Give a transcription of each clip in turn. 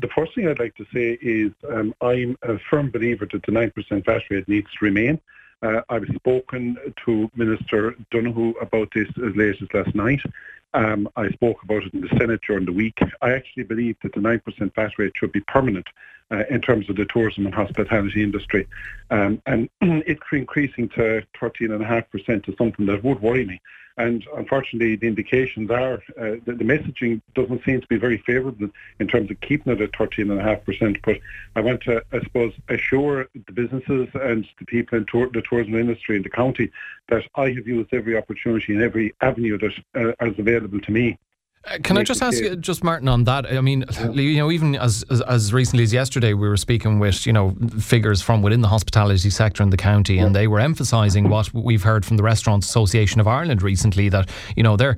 the first thing I'd like to say is um, I'm a firm believer that the 9% VAT rate needs to remain. Uh, I've spoken to Minister Donohoe about this as late as last night. Um, I spoke about it in the Senate during the week. I actually believe that the 9% VAT rate should be permanent uh, in terms of the tourism and hospitality industry. Um, and it's increasing to 13.5% is something that would worry me. And unfortunately, the indications are uh, that the messaging doesn't seem to be very favourable in terms of keeping it at 13.5%. But I want to, I suppose, assure the businesses and the people in tour- the tourism industry in the county that I have used every opportunity and every avenue that uh, is available to me uh, can I just ask you, just Martin, on that? I mean, you know, even as, as, as recently as yesterday, we were speaking with you know figures from within the hospitality sector in the county, and they were emphasising what we've heard from the Restaurants Association of Ireland recently that you know they're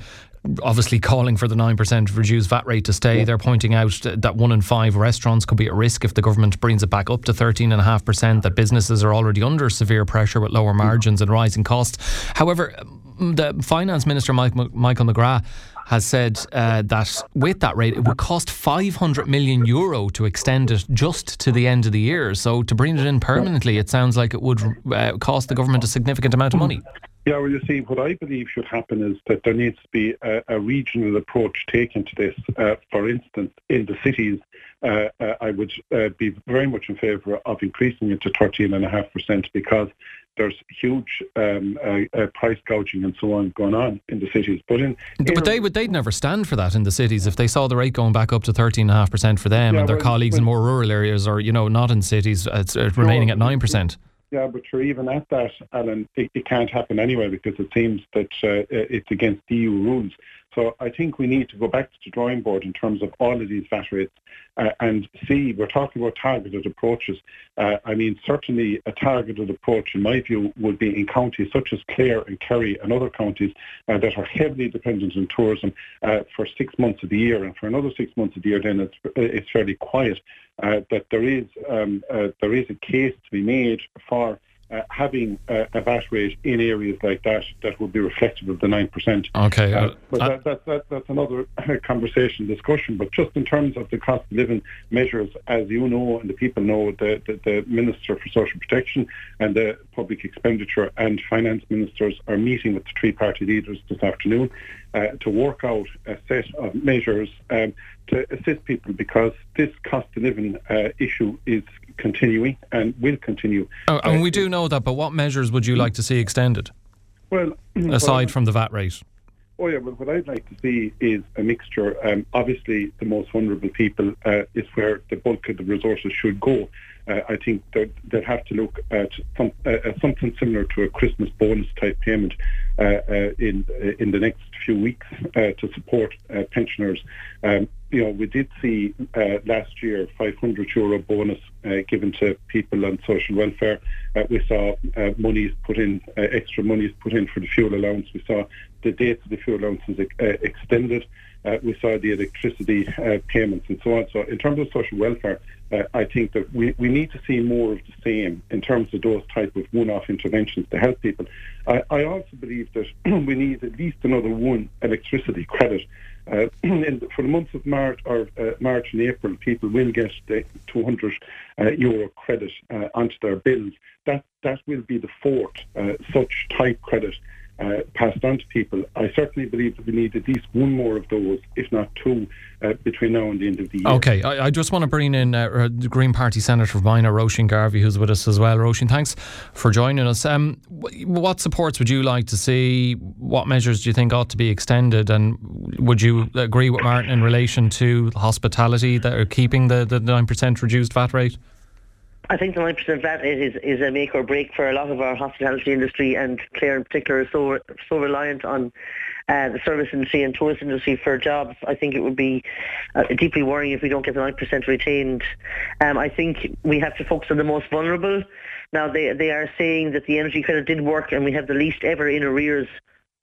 obviously calling for the 9% reduced VAT rate to stay. Yeah. They're pointing out that one in five restaurants could be at risk if the government brings it back up to 13.5%, that businesses are already under severe pressure with lower margins and rising costs. However, the Finance Minister, Michael McGrath, has said uh, that with that rate, it would cost 500 million euro to extend it just to the end of the year. So to bring it in permanently, it sounds like it would uh, cost the government a significant amount of money. Yeah, well, you see, what I believe should happen is that there needs to be a, a regional approach taken to this. Uh, for instance, in the cities, uh, uh, I would uh, be very much in favour of increasing it to 13.5% because there's huge um, uh, uh, price gouging and so on going on in the cities. But in but they would they'd never stand for that in the cities if they saw the rate going back up to thirteen and a half percent for them yeah, and their well, colleagues well, in more rural areas or you know not in cities it's uh, remaining at nine percent. Yeah, but you're even at that, Alan, it, it, can't happen anyway because it seems that uh, it's against EU rules. So I think we need to go back to the drawing board in terms of all of these VAT rates uh, and see, we're talking about targeted approaches. Uh, I mean, certainly a targeted approach, in my view, would be in counties such as Clare and Kerry and other counties uh, that are heavily dependent on tourism uh, for six months of the year. And for another six months of the year, then it's, it's fairly quiet. Uh, that there is, um, uh, there is a case to be made for uh, having a, a, VAT rate in areas like that that would be reflective of the 9%. Okay. Uh, but that, that, that, that's another conversation, discussion. But just in terms of the cost of living measures, as you know and the people know, the, the, the Minister for Social Protection and the Public Expenditure and Finance Ministers are meeting with the three party leaders this afternoon uh, to work out a set of measures um, to assist people because this cost of living uh, issue is continuing and will continue. Oh, and we do know that, but what measures would you like to see extended? Well, aside well, from the VAT rate. Oh yeah, well, what I'd like to see is a mixture. Um, obviously, the most vulnerable people uh, is where the bulk of the resources should go. Uh, I think they'd have to look at, some, uh, something similar to a Christmas bonus type payment uh, uh, in in the next few weeks uh, to support pensioners. Um, you know, we did see last year 500 euro bonus given to people on social welfare. we saw monies put in, extra monies put in for the fuel allowance. We saw the date of the fuel allowances extended. Uh, we saw the electricity uh, payments and so on. So in terms of social welfare, uh, I think that we, we need to see more of the same in terms of those type of one-off interventions to help people. I, I also believe that we need at least another one electricity credit. Uh, in, for the months of March or uh, March and April, people will get the 200 uh, euro credit onto their bills. That that will be the fourth such type credit uh, passed on to people. I certainly believe that we need at least one more of those, if not two, uh, between now and the end of the year. Okay, I, I just want to bring in uh, Green Party Senator Minor, Roisin Garvey, who's with us as well. Roisin, thanks for joining us. Um, what supports would you like to see? What measures do you think ought to be extended? And would you agree with Martin in relation to hospitality that are keeping the, the 9% reduced VAT rate? I think the 9% VAT is, is a make or break for a lot of our hospitality industry and Clare in particular is so, so reliant on uh, the service industry and tourist industry for jobs. I think it would be uh, deeply worrying if we don't get the 9% retained. Um, I think we have to focus on the most vulnerable. Now they, they are saying that the energy credit did work and we have the least ever in arrears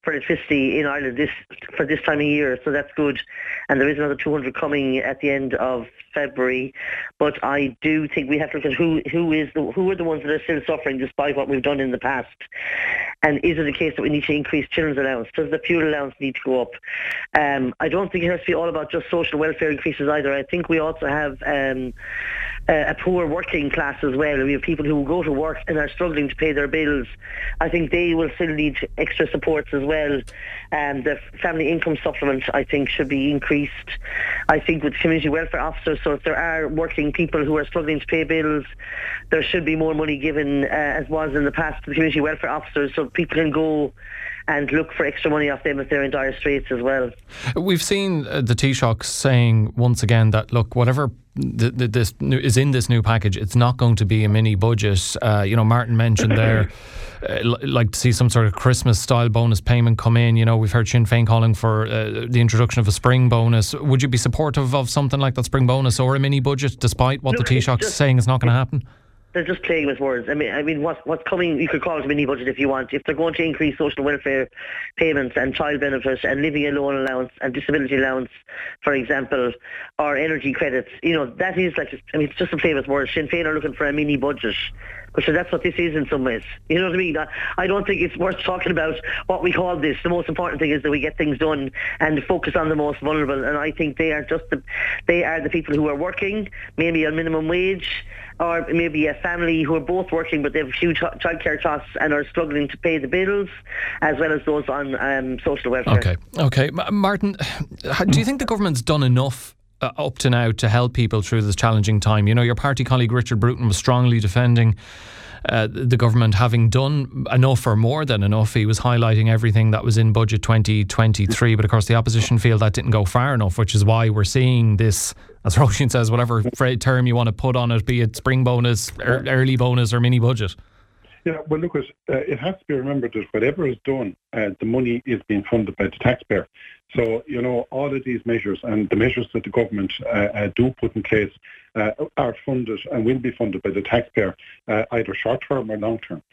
for electricity in Ireland this for this time of year, so that's good. And there is another 200 coming at the end of February. But I do think we have to look at who who is the, who are the ones that are still suffering despite what we've done in the past. And is it a case that we need to increase children's allowance? Does the fuel allowance need to go up? Um, I don't think it has to be all about just social welfare increases either. I think we also have um, a poor working class as well. We have people who go to work and are struggling to pay their bills. I think they will still need extra supports as well. And the family income supplement, I think, should be increased. I think with community welfare officers, so if there are working people who are struggling to pay bills, there should be more money given, uh, as was in the past, to the community welfare officers, so people can go and look for extra money off them if they're in dire straits as well. We've seen uh, the Taoiseach saying once again that look, whatever th- th- this new, is in this new package, it's not going to be a mini budget. Uh, you know, Martin mentioned there. Uh, like to see some sort of Christmas style bonus payment come in. You know, we've heard Sinn Féin calling for uh, the introduction of a spring bonus. Would you be supportive of something like that spring bonus or a mini budget, despite what no, the Taoiseach's saying is not going to happen? They're just playing with words. I mean, I mean, what, what's coming? You could call it a mini budget if you want. If they're going to increase social welfare payments and child benefits and living alone allowance and disability allowance, for example, or energy credits, you know, that is like, I mean, it's just a play with words. Sinn Féin are looking for a mini budget. Because that's what this is in some ways. You know what I mean? I don't think it's worth talking about what we call this. The most important thing is that we get things done and focus on the most vulnerable. And I think they are just the, they are the people who are working, maybe on minimum wage, or maybe a family who are both working but they have huge childcare costs and are struggling to pay the bills, as well as those on um, social welfare. Okay, okay, Martin, do you think the government's done enough? Uh, up to now to help people through this challenging time. You know, your party colleague Richard Bruton was strongly defending the government having done enough or more than enough. He was highlighting everything that was in budget 2023, but of course the opposition feel that didn't go far enough, which is why we're seeing this, as Roisin says, whatever term you want to put on it, be it spring bonus, early bonus, or mini budget. Yeah, well, look, uh, it has to be remembered that whatever is done, uh, the money is being funded by the taxpayer. So, you know, all of these measures and the measures that the government uh, uh, do put in place uh, are funded and will be funded by the taxpayer, uh, either short term or long term.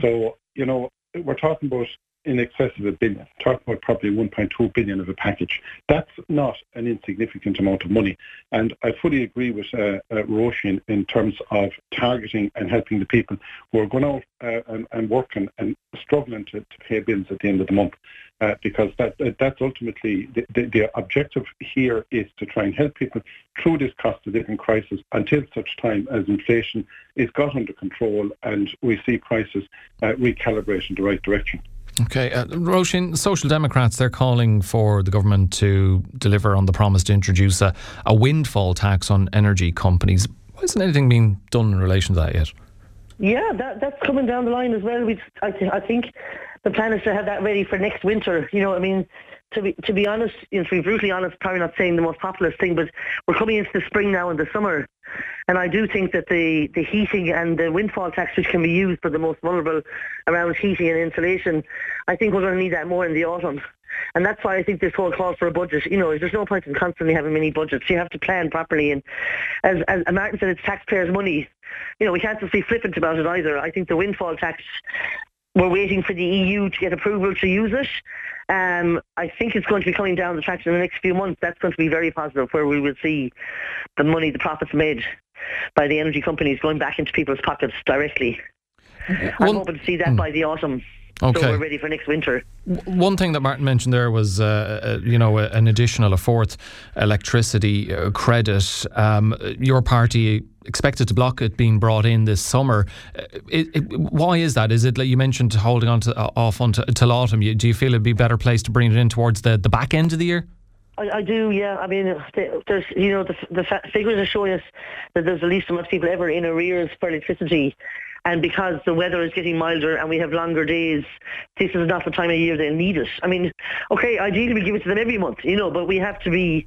So, you know, we're talking about in excess of a billion, talking about probably 1.2 billion of a package. That's not an insignificant amount of money. And I fully agree with uh, uh, Roisin in terms of targeting and helping the people who are going out uh, and, and, working and struggling to, to, pay bills at the end of the month. Uh, because that that's ultimately the, the, the, objective here is to try and help people through this cost of living crisis until such time as inflation is got under control and we see prices uh, recalibrate in the right direction. Okay, uh, Roisin, Social Democrats, they're calling for the government to deliver on the promise to introduce a, a windfall tax on energy companies. Why isn't anything being done in relation to that yet? Yeah, that, that's coming down the line as well. We, I, th- I think the plan is to have that ready for next winter. You know, what I mean, to be to be honest, you know, to be brutally honest, probably not saying the most populist thing, but we're coming into the spring now and the summer, and I do think that the the heating and the windfall tax, which can be used for the most vulnerable around heating and insulation, I think we're going to need that more in the autumn. And that's why I think this whole call for a budget, you know, there's no point in constantly having mini budgets. You have to plan properly. And as, as Martin said, it's taxpayers' money. You know, we can't just be flippant about it either. I think the windfall tax, we're waiting for the EU to get approval to use it. Um, I think it's going to be coming down the track in the next few months. That's going to be very positive, where we will see the money, the profits made by the energy companies going back into people's pockets directly. Well, I'm hoping to see that hmm. by the autumn. Okay. So we're ready for next winter. One thing that Martin mentioned there was, uh, uh, you know, an additional, a fourth electricity uh, credit. Um, your party expected to block it being brought in this summer. Uh, it, it, why is that? Is it like you mentioned holding on to uh, off until autumn? Do you feel it'd be a better place to bring it in towards the, the back end of the year? I, I do, yeah. I mean, there's, you know, the, the figures are showing us that there's the least amount of people ever in arrears for electricity and because the weather is getting milder and we have longer days, this is not the time of year they need it. I mean, okay, ideally we give it to them every month, you know, but we have to be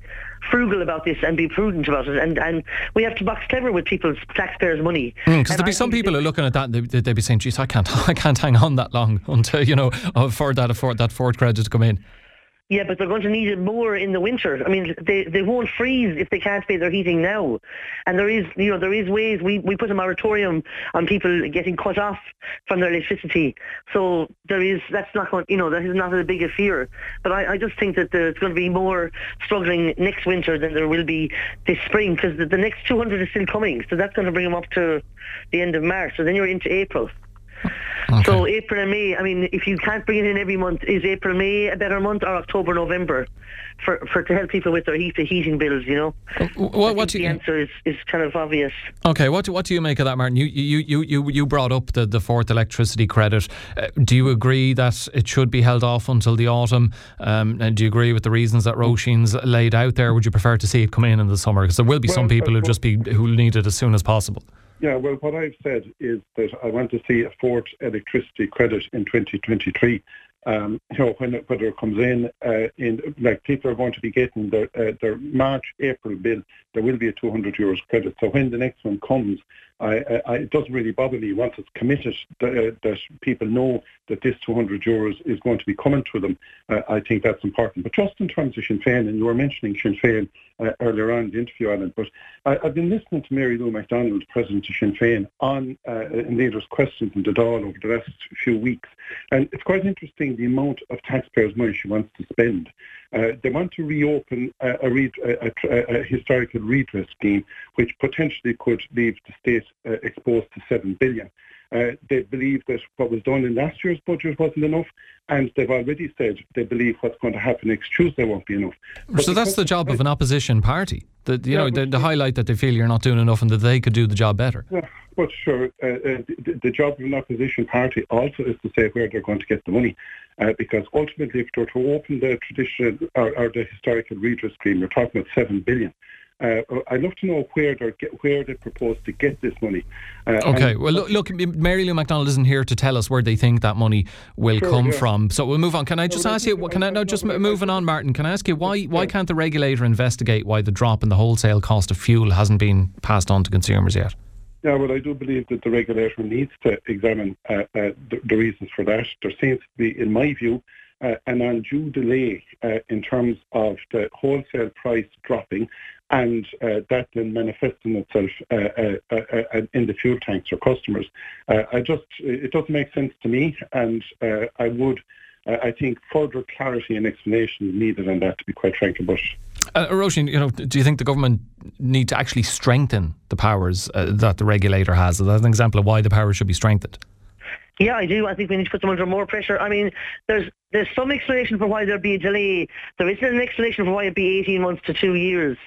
frugal about this and be prudent about it, and and we have to box clever with people's taxpayers' money. Because mm, there'll be some people who are looking at that, they, they'd be saying, "Geez, I can't, I can't hang on that long until you know afford that afford that Ford credit to come in." Yeah, but they're going to need it more in the winter. I mean, they they won't freeze if they can't pay their heating now. And there is, you know, there is ways we we put a moratorium on people getting cut off from their electricity. So there is that's not going, you know, that is not as big a fear. But I, I just think that there's going to be more struggling next winter than there will be this spring because the, the next 200 is still coming. So that's going to bring them up to the end of March. So then you're into April. Okay. So April and May, I mean, if you can't bring it in every month, is April, May a better month or October, November? For, for to help people with their heat, heating bills, you know. What, what the you, answer is, is kind of obvious. Okay, what do, what do you make of that, Martin? You you you you, you brought up the, the fourth electricity credit. Uh, do you agree that it should be held off until the autumn? Um, and do you agree with the reasons that Roisin's laid out there? Would you prefer to see it come in in the summer? Because there will be well, some people who just be who need it as soon as possible. Yeah, well, what I've said is that I want to see a fourth electricity credit in 2023. Um, you know, when whether it comes in, uh, in like people are going to be getting their uh, their March April bill, there will be a 200 euros credit. So when the next one comes, I, I, it doesn't really bother me once it's committed that, uh, that, people know that this 200 euros is going to be coming to them. Uh, I think that's important. But just in terms of Sinn Féin, and you were mentioning Sinn Féin uh, earlier on in the interview, Alan, but I, have been listening to Mary Lou McDonald, President of Sinn Féin, on uh, in leaders' questions in the Dáil over the last few weeks. And it's quite interesting the amount of taxpayers' money she wants to spend. Uh, they want to reopen a, a, a, a, historical redress scheme, which potentially could leave the state uh, exposed to seven billion. Uh, they believe that what was done in last year's budget wasn't enough, and they've already said they believe what's going to happen next Tuesday won't be enough. But so that's the job of an opposition party. The, you yeah, know, the, highlight that they feel you're not doing enough and that they could do the job better. Yeah, but sure, uh, uh, the, the, job of an opposition party also is to say where they're going to get the money, uh, because ultimately, if they're to open the traditional or, or the historical redress scheme, you're talking about seven billion. Uh, I'd love to know where they where they propose to get this money. Uh, okay, well, look, look, Mary Lou McDonald isn't here to tell us where they think that money will sure, come yeah. from. So we'll move on. Can I just no, ask you? Can I no, just moving on, Martin? Can I ask you why why can't the regulator investigate why the drop in the wholesale cost of fuel hasn't been passed on to consumers yet? Yeah, well, I do believe that the regulator needs to examine uh, uh, the, the, reasons for that. There seems to be, in my view, uh, an undue delay uh, in terms of the wholesale price dropping and uh, that then manifesting itself uh, uh, uh, uh in the fuel tanks for customers. I just it doesn't make sense to me, and I would. I think further clarity and explanation is needed on that, to be quite frank about it. Uh, Roisin, you know, do you think the government need to actually strengthen the powers uh, that the regulator has? Is that an example of why the powers should be strengthened? Yeah, I do. I think we need to put them under more pressure. I mean, there's there's some explanation for why there'd be a delay. There isn't an explanation for why it'd be 18 months to two years.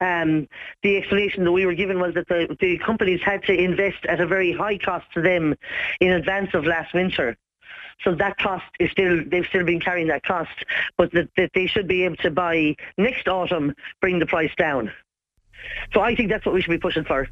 Um, the explanation that we were given was that the, the companies had to invest at a very high cost to them in advance of last winter. So that cost is still, they've still been carrying that cost, but that, that they should be able to buy next autumn bring the price down. So I think that's what we should be pushing for.